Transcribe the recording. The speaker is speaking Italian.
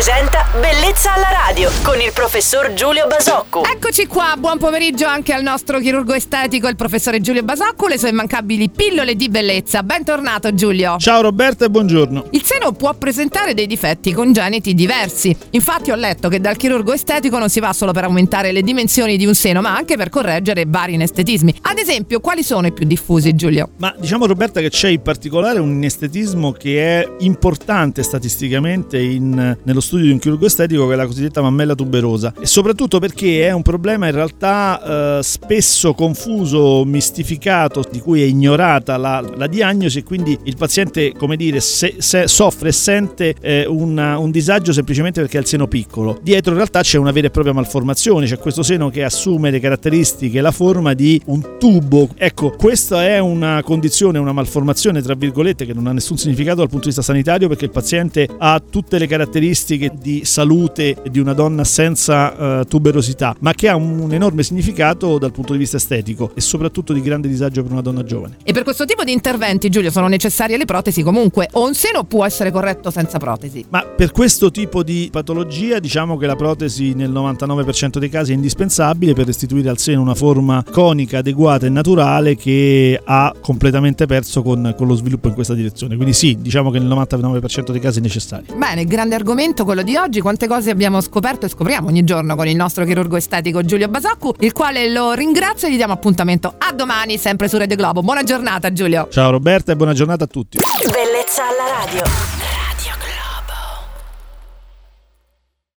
presenta Bellezza alla radio con il professor Giulio Basocco. Eccoci qua, buon pomeriggio anche al nostro chirurgo estetico, il professore Giulio Basocco, le sue immancabili pillole di bellezza. Bentornato Giulio. Ciao Roberta e buongiorno. Il seno può presentare dei difetti congeniti diversi. Infatti ho letto che dal chirurgo estetico non si va solo per aumentare le dimensioni di un seno, ma anche per correggere vari inestetismi. Ad esempio, quali sono i più diffusi, Giulio? Ma diciamo Roberta che c'è in particolare un inestetismo che è importante statisticamente in, nello studio di un chirurgo estetico che è la cosiddetta mammella tuberosa e soprattutto perché è un problema in realtà eh, spesso confuso, mistificato, di cui è ignorata la, la, diagnosi e quindi il paziente come dire se, se soffre e sente eh, una, un disagio semplicemente perché ha il seno piccolo. Dietro in realtà c'è una vera e propria malformazione, c'è questo seno che assume le caratteristiche la forma di un tubo. Ecco, questa è una condizione, una malformazione tra virgolette che non ha nessun significato dal punto di vista sanitario perché il paziente ha tutte le caratteristiche di salute di una donna senza uh, tuberosità, ma che ha un enorme significato dal punto di vista estetico e soprattutto di grande disagio per una donna giovane. E per questo tipo di interventi, Giulio, sono necessarie le protesi comunque o un seno può essere corretto senza protesi? Ma per questo tipo di patologia diciamo che la protesi nel 99% dei casi è indispensabile per restituire al seno una forma conica, adeguata e naturale che ha completamente perso con, con lo sviluppo in questa direzione. Quindi sì, diciamo che nel 99% dei casi è necessario. Bene, grande argomento quello di oggi, quante cose abbiamo scoperto e scopriamo ogni giorno con il nostro chirurgo estetico Giulio Basaccu, il quale lo ringrazio e gli diamo appuntamento a domani sempre su Radio Globo. Buona giornata Giulio. Ciao Roberta e buona giornata a tutti. Bellezza alla radio.